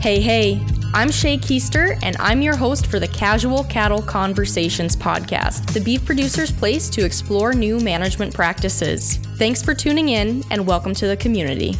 Hey, hey, I'm Shay Keister, and I'm your host for the Casual Cattle Conversations podcast, the beef producer's place to explore new management practices. Thanks for tuning in, and welcome to the community.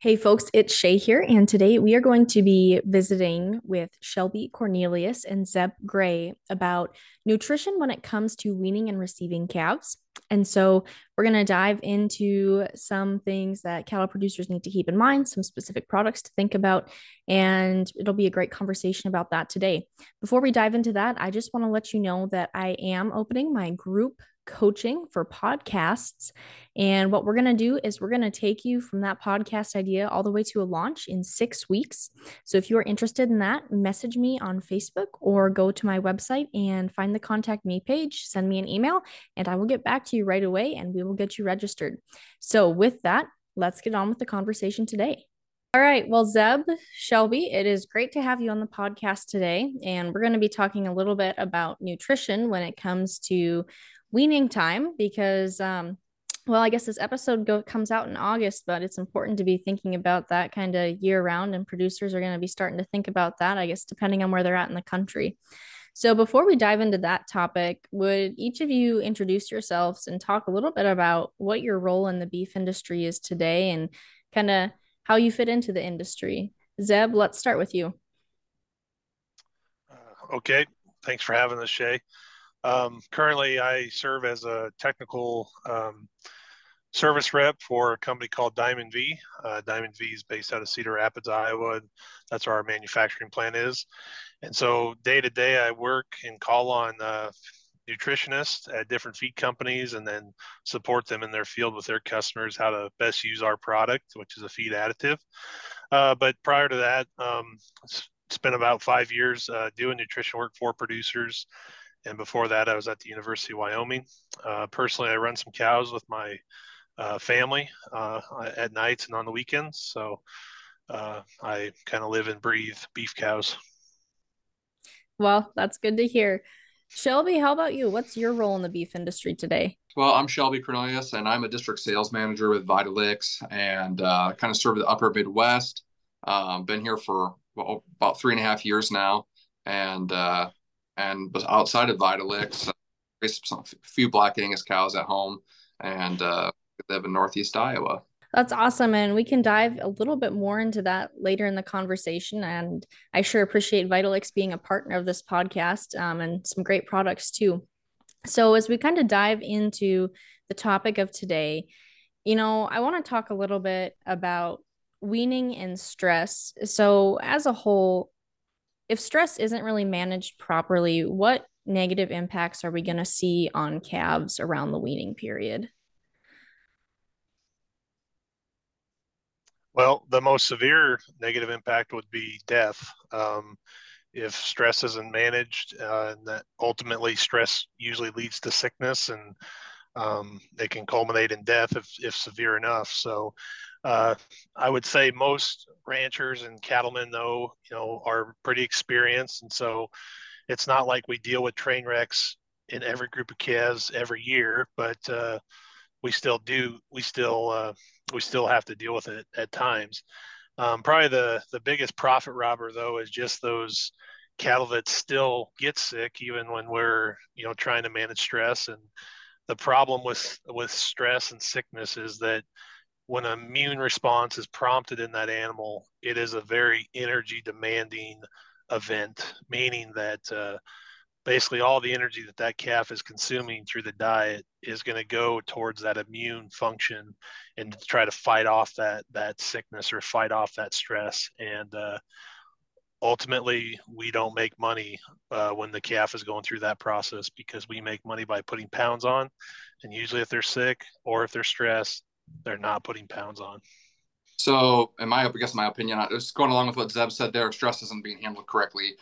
Hey folks, it's Shay here, and today we are going to be visiting with Shelby Cornelius and Zeb Gray about nutrition when it comes to weaning and receiving calves. And so we're going to dive into some things that cattle producers need to keep in mind, some specific products to think about, and it'll be a great conversation about that today. Before we dive into that, I just want to let you know that I am opening my group coaching for podcasts. And what we're going to do is we're going to take you from that podcast idea all the way to a launch in six weeks. So if you are interested in that, message me on Facebook or go to my website and find the contact me page, send me an email, and I will get back to you right away and we will get you registered. So with that, let's get on with the conversation today. All right. Well, Zeb, Shelby, it is great to have you on the podcast today. And we're going to be talking a little bit about nutrition when it comes to weaning time because um well i guess this episode go, comes out in august but it's important to be thinking about that kind of year round and producers are going to be starting to think about that i guess depending on where they're at in the country. So before we dive into that topic would each of you introduce yourselves and talk a little bit about what your role in the beef industry is today and kind of how you fit into the industry? Zeb let's start with you. Uh, okay. Thanks for having us shay um, currently, I serve as a technical um, service rep for a company called Diamond V. Uh, Diamond V is based out of Cedar Rapids, Iowa, and that's where our manufacturing plant is. And so, day to day, I work and call on uh, nutritionists at different feed companies and then support them in their field with their customers how to best use our product, which is a feed additive. Uh, but prior to that, um, spent about five years uh, doing nutrition work for producers and before that, I was at the University of Wyoming. Uh, personally, I run some cows with my uh, family uh, at nights and on the weekends. So uh, I kind of live and breathe beef cows. Well, that's good to hear. Shelby, how about you? What's your role in the beef industry today? Well, I'm Shelby Cornelius, and I'm a district sales manager with Vitalix and uh, kind of serve the upper Midwest. Um, been here for well, about three and a half years now. And uh, and was outside of Vitalix, raised some, a few Black Angus cows at home, and uh, live in Northeast Iowa. That's awesome. And we can dive a little bit more into that later in the conversation. And I sure appreciate Vitalix being a partner of this podcast um, and some great products too. So, as we kind of dive into the topic of today, you know, I want to talk a little bit about weaning and stress. So, as a whole, if stress isn't really managed properly, what negative impacts are we going to see on calves around the weaning period? Well, the most severe negative impact would be death. Um, if stress isn't managed, uh, and that ultimately stress usually leads to sickness and um, it can culminate in death if, if severe enough. So uh, I would say most ranchers and cattlemen, though, you know, are pretty experienced, and so it's not like we deal with train wrecks in every group of calves every year, but uh, we still do. We still uh, we still have to deal with it at times. Um, probably the the biggest profit robber though is just those cattle that still get sick even when we're you know trying to manage stress and the problem with with stress and sickness is that when an immune response is prompted in that animal, it is a very energy demanding event, meaning that uh, basically all the energy that that calf is consuming through the diet is going to go towards that immune function and to try to fight off that that sickness or fight off that stress. And uh, ultimately we don't make money uh, when the calf is going through that process because we make money by putting pounds on. And usually if they're sick or if they're stressed they're not putting pounds on. So in my i guess my opinion just going along with what zeb said there stress isn't being handled correctly.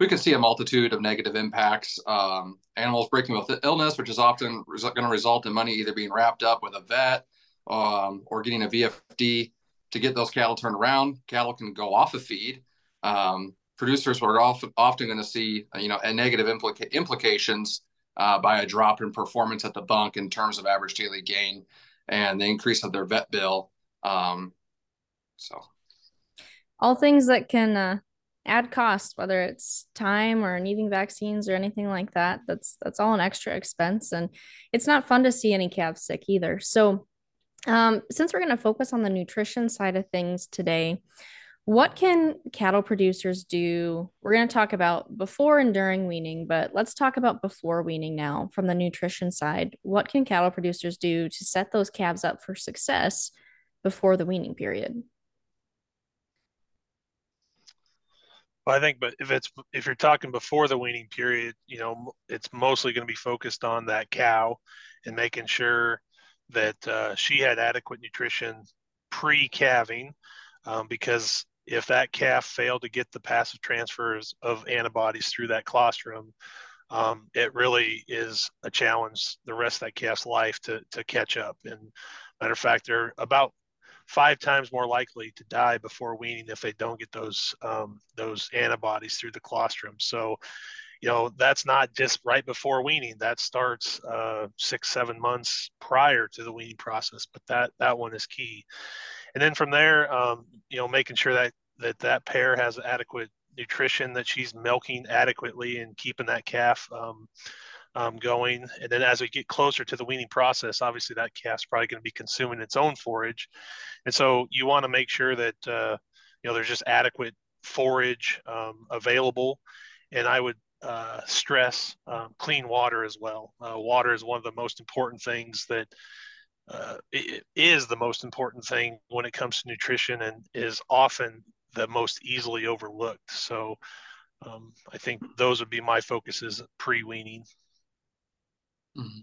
We can see a multitude of negative impacts. Um, animals breaking with illness which is often going to result in money either being wrapped up with a vet um, or getting a vfd to get those cattle turned around. Cattle can go off a of feed. Um, producers are often, often going to see you know a negative implica- implications uh, by a drop in performance at the bunk in terms of average daily gain and the increase of their vet bill. Um, so. all things that can uh, add cost, whether it's time or needing vaccines or anything like that. That's that's all an extra expense, and it's not fun to see any calves sick either. So, um, since we're going to focus on the nutrition side of things today, what can cattle producers do? We're going to talk about before and during weaning, but let's talk about before weaning now from the nutrition side. What can cattle producers do to set those calves up for success before the weaning period? Well, I think, but if it's if you're talking before the weaning period, you know, it's mostly going to be focused on that cow and making sure that uh, she had adequate nutrition pre-calving, um, because if that calf failed to get the passive transfers of antibodies through that colostrum, um, it really is a challenge the rest of that calf's life to, to catch up. And matter of fact, they're about five times more likely to die before weaning if they don't get those um, those antibodies through the colostrum. So, you know, that's not just right before weaning. That starts uh, six, seven months prior to the weaning process. But that that one is key and then from there, um, you know, making sure that that that pair has adequate nutrition, that she's milking adequately, and keeping that calf um, um, going. And then as we get closer to the weaning process, obviously that calf's probably going to be consuming its own forage, and so you want to make sure that uh, you know there's just adequate forage um, available. And I would uh, stress um, clean water as well. Uh, water is one of the most important things that uh, is the most important thing when it comes to nutrition and is often the most easily overlooked. So um, I think those would be my focuses pre weaning. Mm-hmm.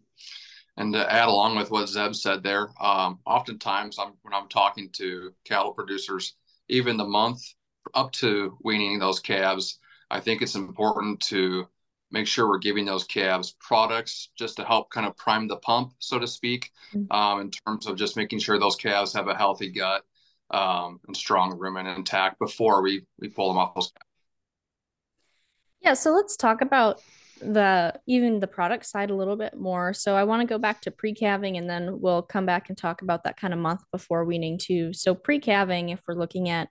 And to add along with what Zeb said there, um, oftentimes I'm, when I'm talking to cattle producers, even the month up to weaning those calves, I think it's important to make sure we're giving those calves products just to help kind of prime the pump, so to speak, mm-hmm. um, in terms of just making sure those calves have a healthy gut um, and strong rumen intact before we we pull them off those. Yeah, so let's talk about the even the product side a little bit more. So I want to go back to pre-calving and then we'll come back and talk about that kind of month before weaning too. So pre-calving, if we're looking at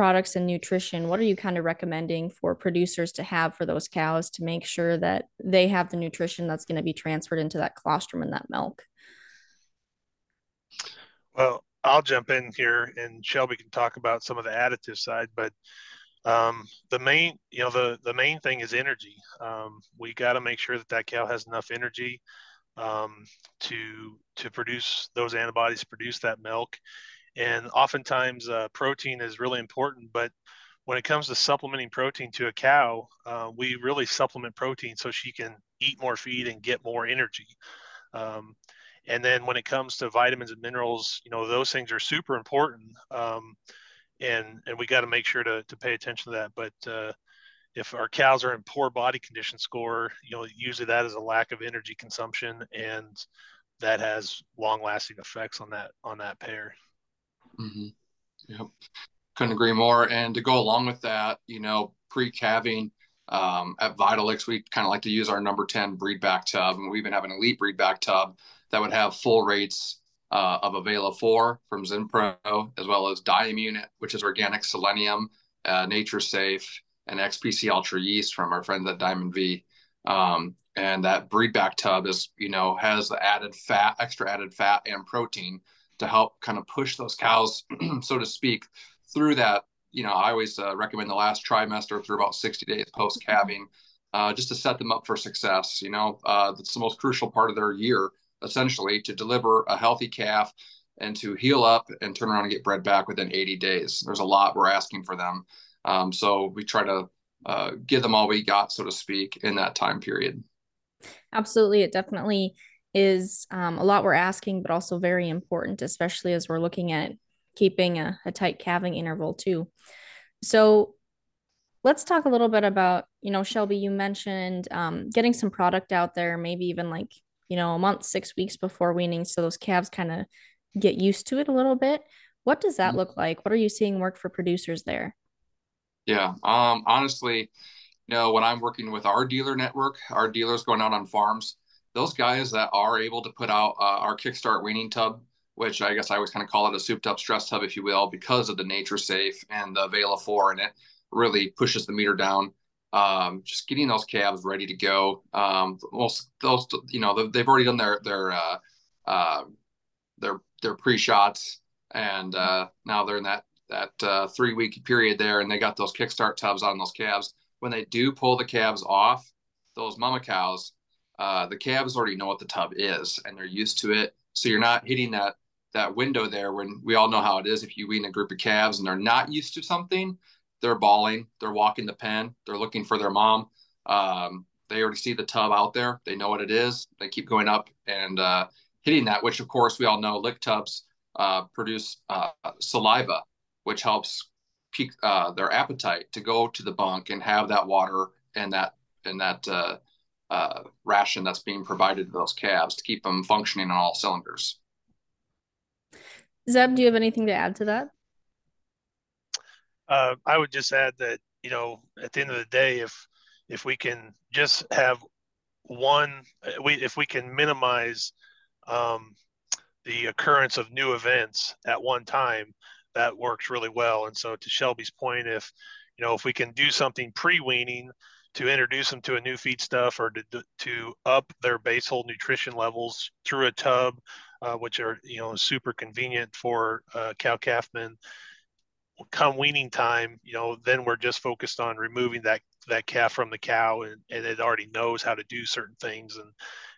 products and nutrition, what are you kind of recommending for producers to have for those cows to make sure that they have the nutrition that's going to be transferred into that colostrum and that milk? Well, I'll jump in here and Shelby can talk about some of the additive side, but um, the main, you know, the, the main thing is energy. Um, we got to make sure that that cow has enough energy um, to, to produce those antibodies, produce that milk and oftentimes uh, protein is really important but when it comes to supplementing protein to a cow uh, we really supplement protein so she can eat more feed and get more energy. Um, and then when it comes to vitamins and minerals you know those things are super important um, and and we got to make sure to, to pay attention to that. But uh, if our cows are in poor body condition score you know usually that is a lack of energy consumption and that has long lasting effects on that on that pair Mm-hmm. Yep. Couldn't agree more. And to go along with that, you know, pre calving um, at Vitalix, we kind of like to use our number 10 breed back tub. And we even have an elite breed back tub that would have full rates uh, of Availa 4 from Zinpro, as well as Diamune, which is organic selenium, uh, NaturSafe, and XPC Ultra yeast from our friends at Diamond V. Um, and that breed back tub is, you know, has the added fat, extra added fat and protein to help kind of push those cows, so to speak, through that. You know, I always uh, recommend the last trimester through about 60 days post calving, uh, just to set them up for success. You know, uh, that's the most crucial part of their year, essentially, to deliver a healthy calf and to heal up and turn around and get bred back within 80 days. There's a lot we're asking for them. Um, so we try to uh, give them all we got, so to speak, in that time period. Absolutely. It definitely is um, a lot we're asking, but also very important, especially as we're looking at keeping a, a tight calving interval too. So let's talk a little bit about, you know, Shelby, you mentioned um, getting some product out there, maybe even like, you know, a month, six weeks before weaning. So those calves kind of get used to it a little bit. What does that mm-hmm. look like? What are you seeing work for producers there? Yeah. Um, honestly, you know, when I'm working with our dealer network, our dealers going out on farms, those guys that are able to put out uh, our Kickstart weaning tub which I guess I always kind of call it a souped up stress tub, if you will, because of the NaturSafe and the Vela4 and it really pushes the meter down. Um, just getting those calves ready to go. Um, most those, you know, they've already done their their uh, uh, their their pre shots, and uh, now they're in that that uh, three week period there, and they got those kickstart tubs on those calves. When they do pull the calves off, those mama cows, uh, the calves already know what the tub is, and they're used to it. So you're not hitting that that window there when we all know how it is. If you wean a group of calves and they're not used to something, they're bawling, they're walking the pen, they're looking for their mom. Um, they already see the tub out there, they know what it is. They keep going up and uh, hitting that, which of course we all know lick tubs uh, produce uh, saliva, which helps pique uh, their appetite to go to the bunk and have that water and that and that uh, uh, ration that's being provided to those calves to keep them functioning on all cylinders. Zeb, do you have anything to add to that? Uh, I would just add that you know at the end of the day, if if we can just have one, we if we can minimize um, the occurrence of new events at one time, that works really well. And so, to Shelby's point, if you know if we can do something pre-weaning to introduce them to a new feed stuff or to, to up their whole nutrition levels through a tub, uh, which are you know super convenient for uh, cow calfmen. Come weaning time, you know, then we're just focused on removing that that calf from the cow, and, and it already knows how to do certain things, and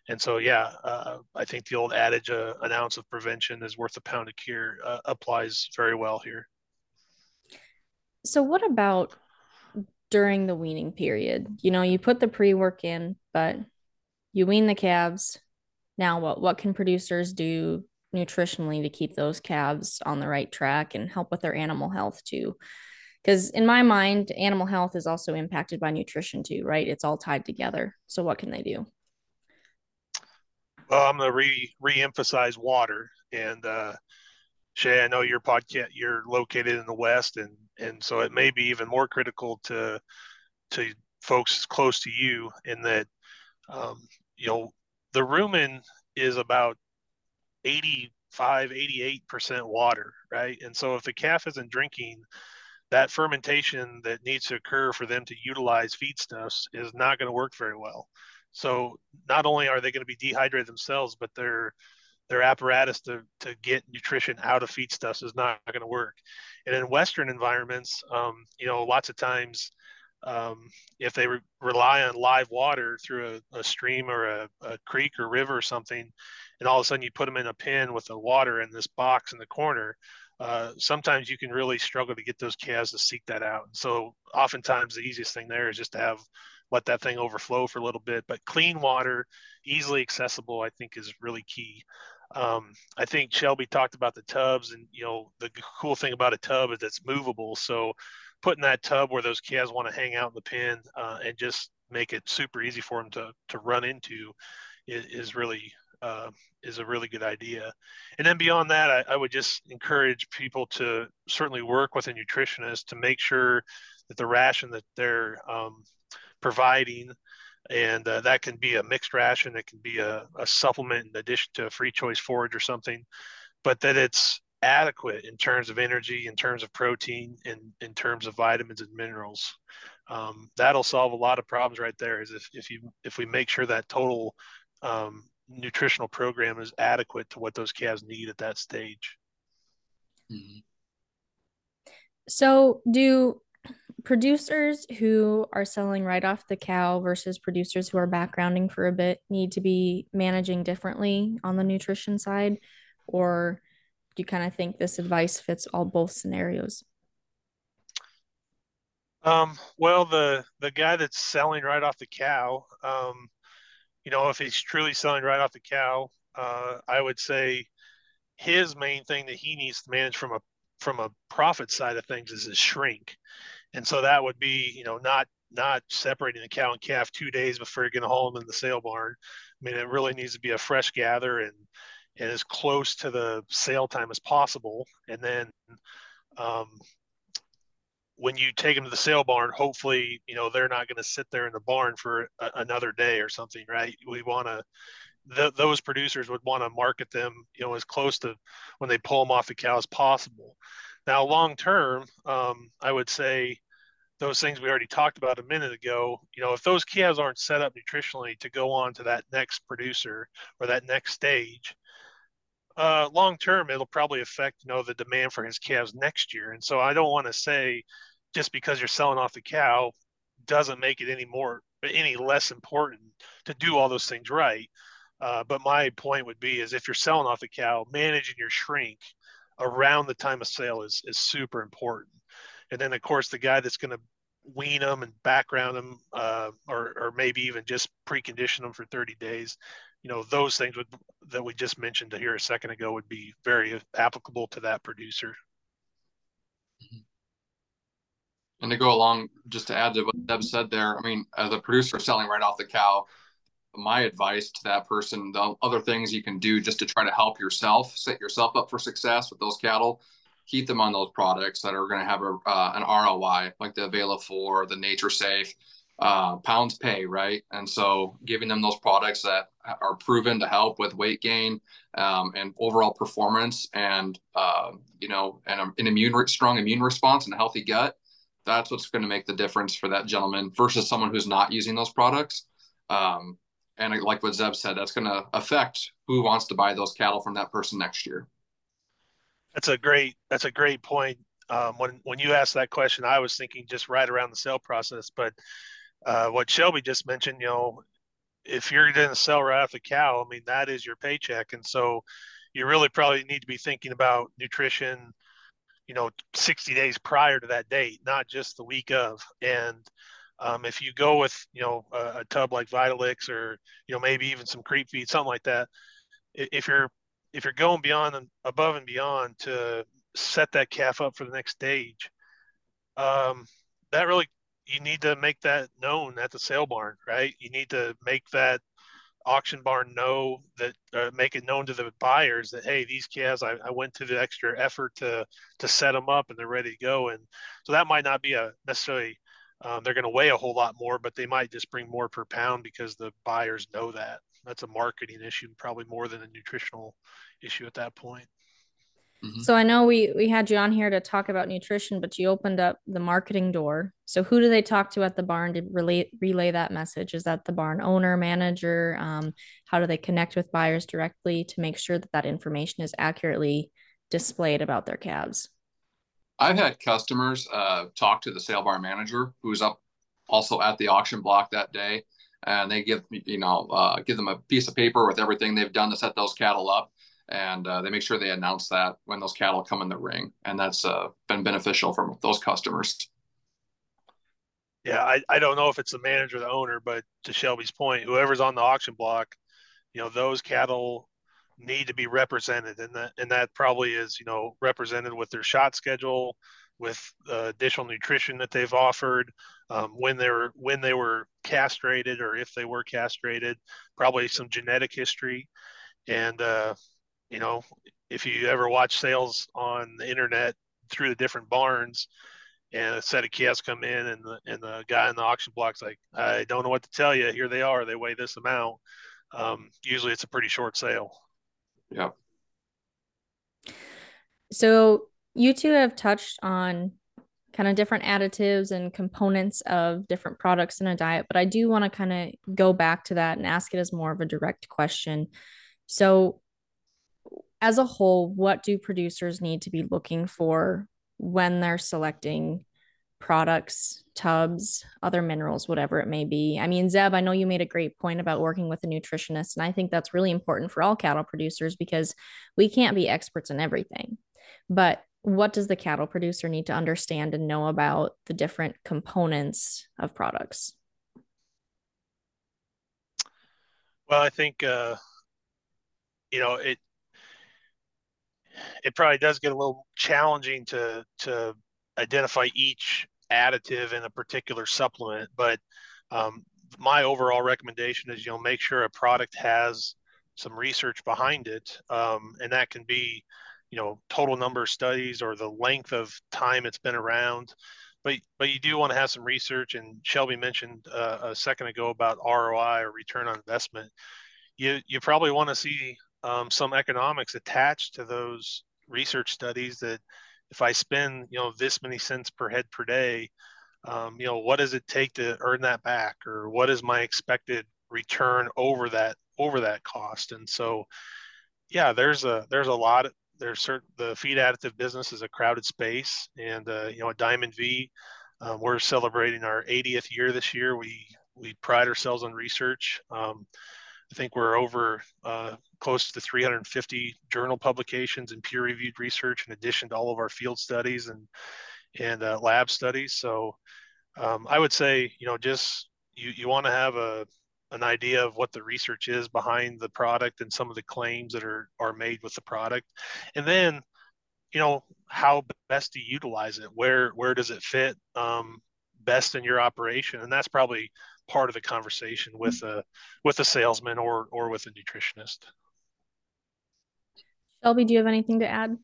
and so yeah, uh, I think the old adage, uh, "An ounce of prevention is worth a pound of cure," uh, applies very well here. So, what about during the weaning period. You know, you put the pre work in, but you wean the calves. Now, what what can producers do nutritionally to keep those calves on the right track and help with their animal health too? Because in my mind, animal health is also impacted by nutrition too, right? It's all tied together. So, what can they do? Well, I'm going to re re-emphasize water and uh, Shay, I know your podcast you're located in the West, and and so it may be even more critical to to folks close to you in that um, you know the rumen is about 85 88 percent water right? And so if the calf isn't drinking that fermentation that needs to occur for them to utilize feedstuffs is not going to work very well. So not only are they going to be dehydrated themselves but they're their apparatus to, to get nutrition out of feedstuffs is not going to work. And in Western environments, um, you know, lots of times, um, if they re- rely on live water through a, a stream or a, a, creek or river or something, and all of a sudden you put them in a pen with the water in this box in the corner, uh, sometimes you can really struggle to get those calves to seek that out. And so oftentimes the easiest thing there is just to have let that thing overflow for a little bit. But clean water, easily accessible, I think is really key. Um, I think Shelby talked about the tubs, and you know the cool thing about a tub is it's movable. So putting that tub where those calves want to hang out in the pen uh, and just make it super easy for them to to run into is, is really uh, is a really good idea. And then beyond that, I, I, would just encourage people to certainly work with a nutritionist to make sure that the ration that they're um, providing and uh, that can be a mixed ration it can be a, a, supplement in addition to a free choice forage or something but that it's adequate in terms of energy in terms of protein and in terms of vitamins and minerals um, that'll solve a lot of problems right there is if, if you if we make sure that total um, nutritional program is adequate to what those calves need at that stage mm-hmm. so do producers who are selling right off the cow versus producers who are backgrounding for a bit need to be managing differently on the nutrition side? Or do you kind of think this advice fits all both scenarios? Um, well the the guy that's selling right off the cow um, you know if he's truly selling right off the cow uh, i would say his main thing that he needs to manage from a from a profit side of things is his shrink and so that would be you know not not separating the cow and calf two days before you're going to haul them in the sale barn. I mean, it really needs to be a fresh gather and and as close to the sale time as possible. And then um, when you take them to the sale barn, hopefully, you know, they're not going to sit there in the barn for a, another day or something, right? We want to those producers would want to market them, you know, as close to when they pull them off the cow as possible. Now, long term, um, I would say those things we already talked about a minute ago. You know, if those calves aren't set up nutritionally to go on to that next producer or that next stage, uh, long term, it'll probably affect you know the demand for his calves next year. And so I don't want to say just because you're selling off the cow doesn't make it any more any less important to do all those things right. Uh, but my point would be is if you're selling off the cow, managing your shrink around the time of sale is is super important. And then of course the guy that's going to wean them and background them, uh, or or maybe even just precondition them for 30 days. You know those things would that we just mentioned here a second ago would be very applicable to that producer. And to go along, just to add to what Zeb said there, I mean, as a producer selling right off the cow, my advice to that person, the other things you can do just to try to help yourself, set yourself up for success with those cattle, keep them on those products that are going to have a, uh, an ROI, like the Availa4, the NaturSafe, uh, pounds pay, right? And so giving them those products that are proven to help with weight gain um, and overall performance and, uh, you know, and an immune, strong immune response and a healthy gut that's what's going to make the difference for that gentleman versus someone who's not using those products. Um, and like what Zeb said, that's going to affect who wants to buy those cattle from that person next year. That's a great. That's a great point. Um, when when you asked that question, I was thinking just right around the sale process. But uh, what Shelby just mentioned, you know, if you're going to sell right off the cow, I mean that is your paycheck, and so you really probably need to be thinking about nutrition, you know 60 days prior to that date not just the week of and um, if you go with you know a, a, tub like vitalix or you know maybe even some creep feed something like that if you're if you're going beyond and above and beyond to set that calf up for the next stage um, that really you need to make that known at the sale barn right? You need to make that auction barn know that uh, make it known to the buyers that hey these calves I, I, went to the extra effort to to set them up and they're ready to go. And so that might not be a necessarily um, they're going to weigh a whole lot more but they might just bring more per pound because the buyers know that that's a marketing issue probably more than a nutritional issue at that point Mm-hmm. So I know we we had you on here to talk about nutrition, but you opened up the marketing door. So who do they talk to at the barn to relay relay that message? Is that the barn owner, manager? Um, how do they connect with buyers directly to make sure that that information is accurately displayed about their calves? I've had customers uh, talk to the sale barn manager who's up also at the auction block that day, and they give you know uh, give them a piece of paper with everything they've done to set those cattle up and uh, they make sure they announce that when those cattle come in the ring, and that's uh, been beneficial for those customers. Yeah, I, I don't know if it's the manager the owner, but to Shelby's point, whoever's on the auction block, you know, those cattle need to be represented, and that and that probably is you know represented with their shot schedule, with uh, additional nutrition that they've offered, um, when they were when they were castrated or if they were castrated, probably some genetic history, and uh, you know, if you ever watch sales on the internet through the different barns, and a set of calves come in, and the and the guy in the auction block's like, I don't know what to tell you. Here they are. They weigh this amount. Um, usually, it's a pretty short sale. Yeah. So you two have touched on kind of different additives and components of different products in a diet, but I do want to kind of go back to that and ask it as more of a direct question. So as a whole, what do producers need to be looking for when they're selecting products, tubs, other minerals, whatever it may be? I mean, Zeb, I know you made a great point about working with a nutritionist, and I think that's really important for all cattle producers because we can't be experts in everything. But what does the cattle producer need to understand and know about the different components of products? Well, I think uh, you know it it probably does get a little challenging to to identify each additive in a particular supplement but um, my overall recommendation is you know make sure a product has some research behind it um, and that can be you know total number of studies or the length of time it's been around. But but you do want to have some research and shelby mentioned uh, a second ago about roi or return on investment. You you probably want to see um, some economics attached to those research studies that if I spend you know this many cents per head per day, um, you know what does it take to earn that back, or what is my expected return over that over that cost? And so, yeah, there's a there's a lot. Of, there's certain the feed additive business is a crowded space, and uh, you know at Diamond V, um, we're celebrating our 80th year this year. We we pride ourselves on research. Um, I think we're over uh, close to 350 journal publications and peer-reviewed research, in addition to all of our field studies and and uh, lab studies. So um, I would say, you know, just you you want to have a an idea of what the research is behind the product and some of the claims that are are made with the product, and then you know how best to utilize it. Where where does it fit um, best in your operation? And that's probably part of the conversation with a with a salesman or or with a nutritionist. Shelby, do you have anything to add?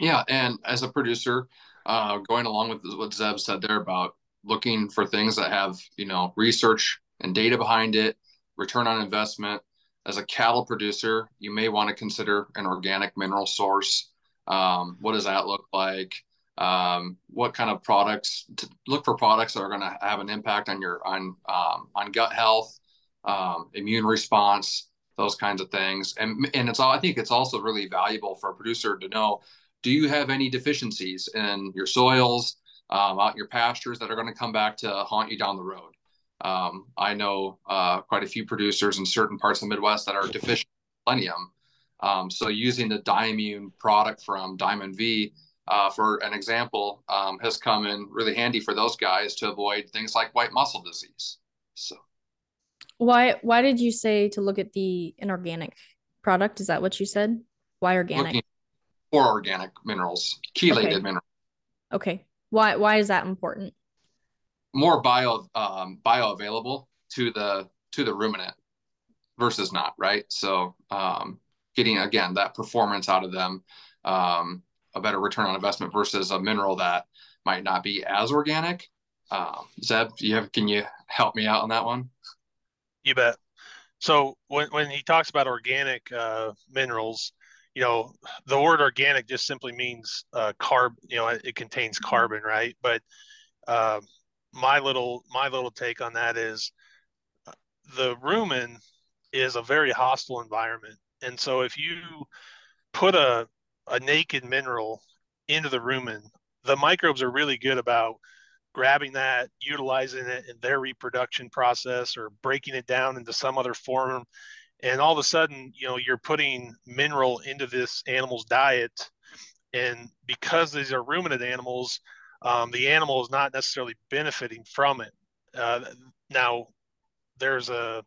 Yeah, and as a producer, uh, going along with what Zeb said there about looking for things that have you know research and data behind it, return on investment. As a cattle producer, you may want to consider an organic mineral source. Um, what does that look like? Um, what kind of products to look for products that are going to have an impact on your on um, on gut health um, immune response those kinds of things. And and it's all i think it's also really valuable for a producer to know do you have any deficiencies in your soils um, out your pastures that are going to come back to haunt you down the road? Um, i know uh, quite a few producers in certain parts of the midwest that are deficient in selenium. Um, so using the diamune product from diamond v uh, for an example, um, has come in really handy for those guys to avoid things like white muscle disease. So, why why did you say to look at the inorganic product? Is that what you said? Why organic? For organic minerals, chelated okay. minerals. Okay. Why why is that important? More bio um, bioavailable to the to the ruminant versus not right. So um, getting again that performance out of them. Um, a better return on investment versus a mineral that might not be as organic. Um, Zeb, you have, can you help me out on that one? You bet. So when, when he talks about organic uh, minerals, you know, the word organic just simply means uh, carb. You know, it, it contains mm-hmm. carbon, right? But uh, my little my little take on that is uh, the rumen is a very hostile environment, and so if you put a a naked mineral into the rumen, the microbes are really good about grabbing that, utilizing it in their reproduction process or breaking it down into some other form. And all of a sudden, you know, you're putting mineral into this animal's diet. And because these are ruminant animals, um, the animal is not necessarily benefiting from it. Uh, now, there's a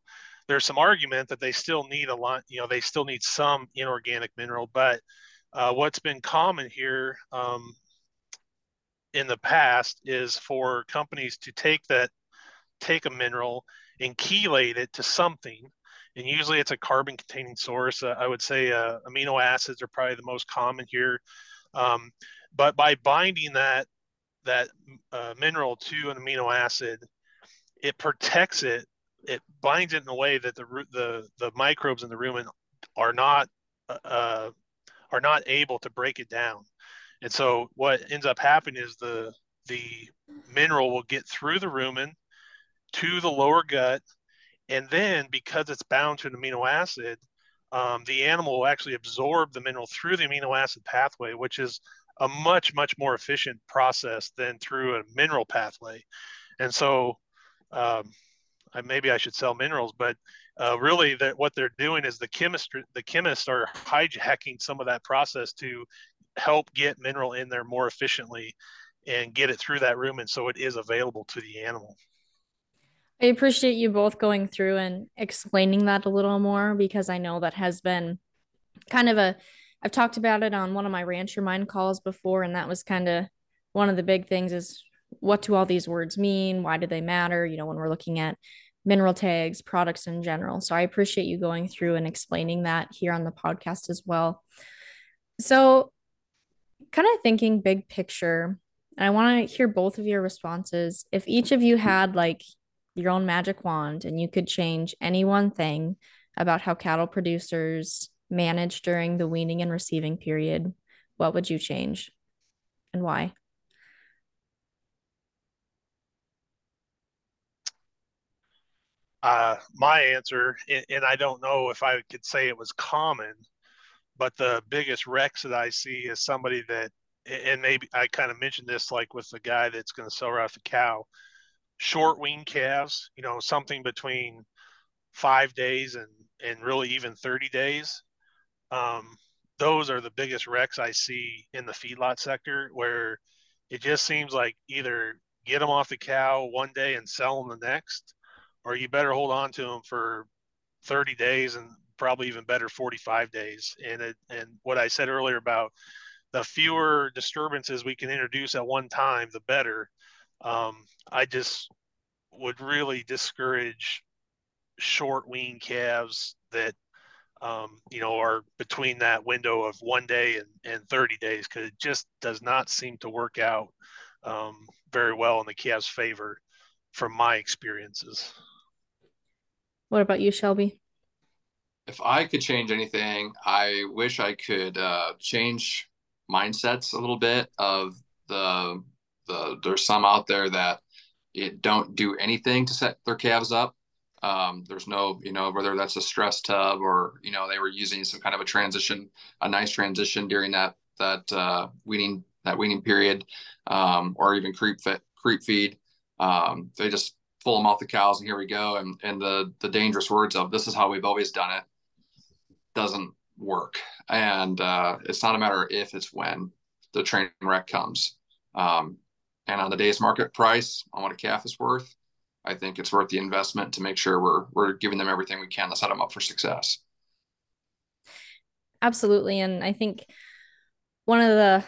there's some argument that they still need a lot, you know, they still need some inorganic mineral, but uh, what's been common here um, in the past is for companies to take that, take a mineral and chelate it to something. And usually it's a carbon containing source. Uh, I would say uh, amino acids are probably the most common here. Um, but by binding that, that uh, mineral to an amino acid, it protects it. It binds it in a way that the the the microbes in the rumen are not uh, are not able to break it down. And so what ends up happening is the the mineral will get through the rumen to the lower gut, and then because it's bound to an amino acid, um, the animal will actually absorb the mineral through the amino acid pathway, which is a much much more efficient process than through a mineral pathway. And so um, I, maybe I should sell minerals, but uh, really that what they're doing is the chemistry the chemists are hijacking some of that process to help get mineral in there more efficiently and get it through that rumen so it is available to the animal. I appreciate you both going through and explaining that a little more because I know that has been kind of a I've talked about it on one of my rancher mind calls before and that was kind of one of the big things is what do all these words mean? Why do they matter? You know, when we're looking at mineral tags, products in general. So I appreciate you going through and explaining that here on the podcast as well. So, kind of thinking big picture, I want to hear both of your responses. If each of you had like your own magic wand and you could change any one thing about how cattle producers manage during the weaning and receiving period, what would you change and why? Uh, my answer, and I don't know if I could say it was common, but the biggest wrecks that I see is somebody that, and maybe I kind of mentioned this like with the guy that's going to sell off the cow, short wean calves, you know, something between five days and and really even 30 days. Um, those are the biggest wrecks I see in the feedlot sector where it just seems like either get them off the cow one day and sell them the next, or you better hold on to them for 30 days and probably even better 45 days. And it, and what I said earlier about the fewer disturbances we can introduce at one time, the better. Um, I just would really discourage short wean calves that um, you know are between that window of one day and, and 30 days because it just does not seem to work out um, very well in the calves' favor from my experiences. What about you, Shelby? If I could change anything, I wish I could uh, change mindsets a little bit. Of the the there's some out there that it don't do anything to set their calves up. Um, there's no, you know, whether that's a stress tub or you know they were using some kind of a transition, a nice transition during that that uh, weaning that weaning period, um, or even creep fit, creep feed. Um, they just pull them off the cows and here we go. And and the the dangerous words of this is how we've always done it doesn't work. And uh, it's not a matter of if it's when the train wreck comes. Um, and on the day's market price on what a calf is worth i think it's worth the investment to make sure we're we're giving them everything we can to set them up for success. Absolutely. And i think one of the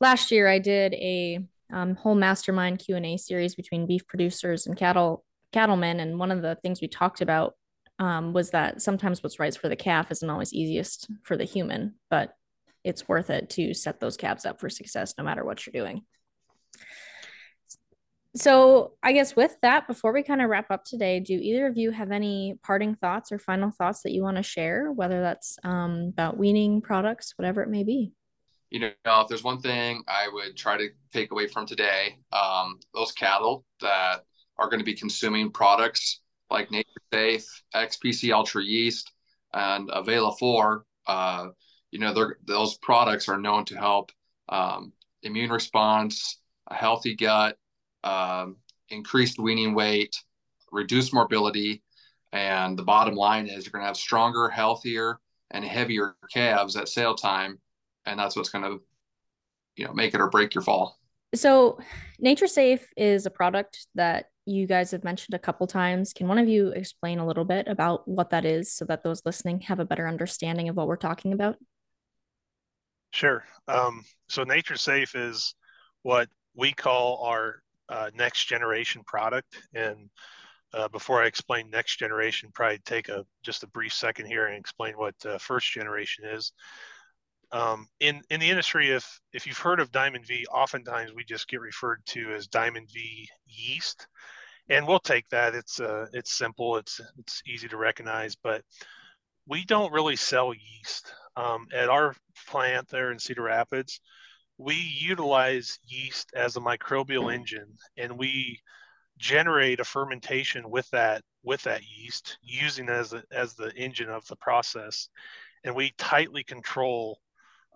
last year i did a um, whole mastermind q&a series between beef producers and cattle cattlemen. And one of the things we talked about um, was that sometimes what's right for the calf isn't always easiest for the human but it's worth it to set those calves up for success no matter what you're doing. So i guess with that before we kind of wrap up today do either of you have any parting thoughts or final thoughts that you want to share whether that's um, about weaning products whatever it may be you know, if there's one thing I would try to take away from today, um, those cattle that are going to be consuming products like Nature Safe, XPC Ultra Yeast, and Availa 4, uh, you know, those products are known to help um, immune response, a healthy gut, um, increased weaning weight, reduced morbidity. And the bottom line is you're going to have stronger, healthier, and heavier calves at sale time and that's what's going to you know make it or break your fall. So NaturSafe is a product that you guys have mentioned a couple times. Can one of you explain a little bit about what that is so that those listening have a better understanding of what we're talking about? Sure. Um, so NaturSafe is what we call our uh, next generation product. And uh, before I explain next generation, probably take a just a brief second here and explain what uh, first generation is um, in in the industry, if if you've heard of Diamond V, oftentimes we just get referred to as Diamond V yeast, and we'll take that. It's uh, it's simple, it's it's easy to recognize, but we don't really sell yeast um, at our plant there in Cedar Rapids. We utilize yeast as a microbial engine, and we generate a fermentation with that with that yeast using as a, as the engine of the process and we tightly control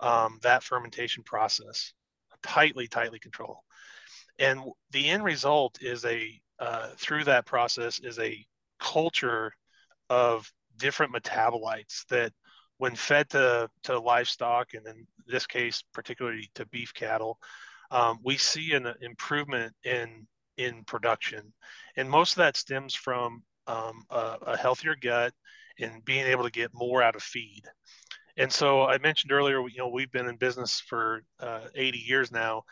um, that fermentation process tightly, tightly control. And the end result is a, uh, through that process, is a culture of different metabolites that when fed to, to livestock, and in this case, particularly to beef cattle, um, we see an improvement in, in production. And most of that stems from um, a, a healthier gut and being able to get more out of feed. And so I mentioned earlier, you know, we've been in business for uh, 80 years now.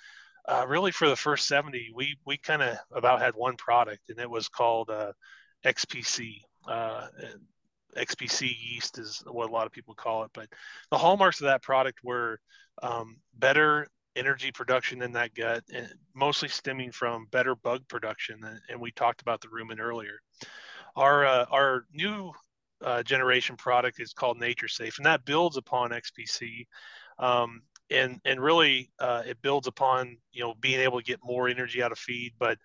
Uh, really, for the first 70, we we kind of about had one product, and it was called uh, XPC. Uh, XPC yeast is what a lot of people call it. But the hallmarks of that product were um, better energy production in that gut, mostly stemming from better bug production. And we talked about the rumen earlier. Our uh, our new uh, generation product is called NaturSafe, and that builds upon XPC. Um, and and really, uh, it builds upon you know being able to get more energy out of feed. But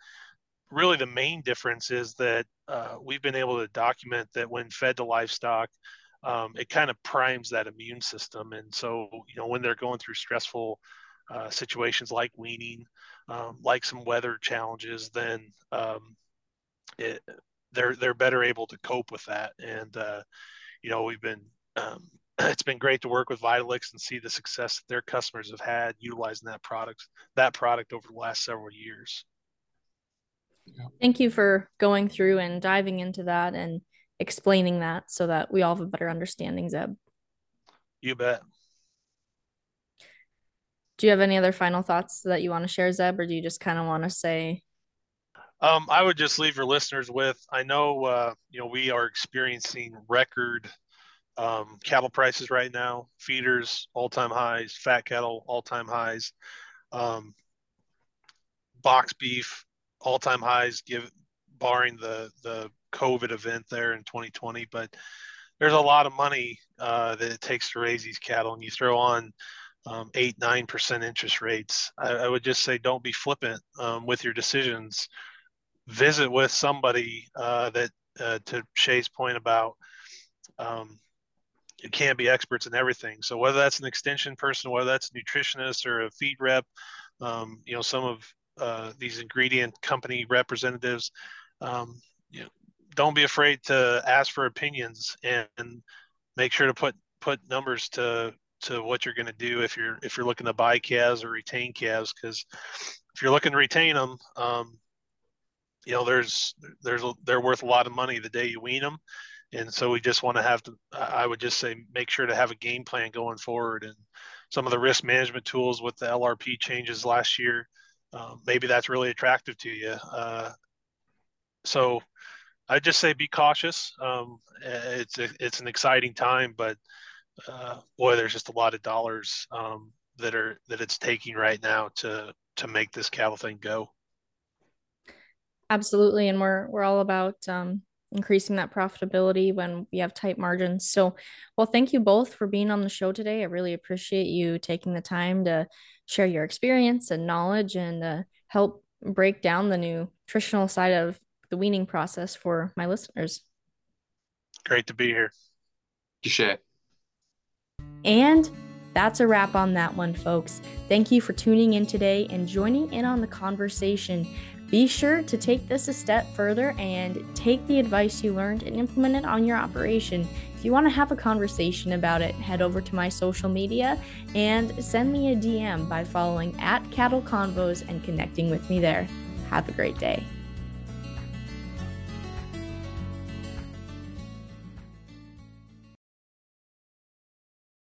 really, the main difference is that uh, we've been able to document that when fed to livestock, um, it kind of primes that immune system. And so, you know, when they're going through stressful uh, situations like weaning, um, like some weather challenges, then um, it, they're they're better able to cope with that. And uh, you know, we've been um, it's been great to work with Vitalix and see the success that their customers have had utilizing that product that product over the last several years. Thank you for going through and diving into that and explaining that so that we all have a better understanding, Zeb. You bet. Do you have any other final thoughts that you want to share, Zeb, or do you just kind of want to say? Um, I would just leave your listeners with I know, uh, you know, we are experiencing record um, cattle prices right now, feeders, all time highs, fat cattle, all time highs, um, box beef, all time highs, give barring the, the COVID event there in 2020. But there's a lot of money uh, that it takes to raise these cattle, and you throw on um, eight, nine percent interest rates. I, I, would just say don't be flippant um, with your decisions. Visit with somebody uh, that, uh, to Shay's point about um, you can't be experts in everything. So whether that's an extension person, whether that's a nutritionist or a feed rep, um, you know, some of uh, these ingredient company representatives, um, you know, don't be afraid to ask for opinions and, and make sure to put put numbers to to what you're going to do if you're if you're looking to buy calves or retain calves because if you're looking to retain them um, you know there's there's they're worth a lot of money the day you wean them and so we just want to have to i would just say make sure to have a game plan going forward and some of the risk management tools with the lrp changes last year um, maybe that's really attractive to you. Uh, so i just say be cautious. Um, it's a, it's an exciting time but uh, boy there's just a lot of dollars um, that are that it's taking right now to to make this cattle thing go absolutely and we're we're all about um, increasing that profitability when we have tight margins. So, well, thank you both for being on the show today. I really appreciate you taking the time to share your experience and knowledge and uh, help break down the new nutritional side of the weaning process for my listeners. Great to be here. Touche. And that's a wrap on that one, folks. Thank you for tuning in today and joining in on the conversation. Be sure to take this a step further and take the advice you learned and implement it on your operation. If you want to have a conversation about it, head over to my social media and send me a DM by following at Cattle Convos and connecting with me there. Have a great day.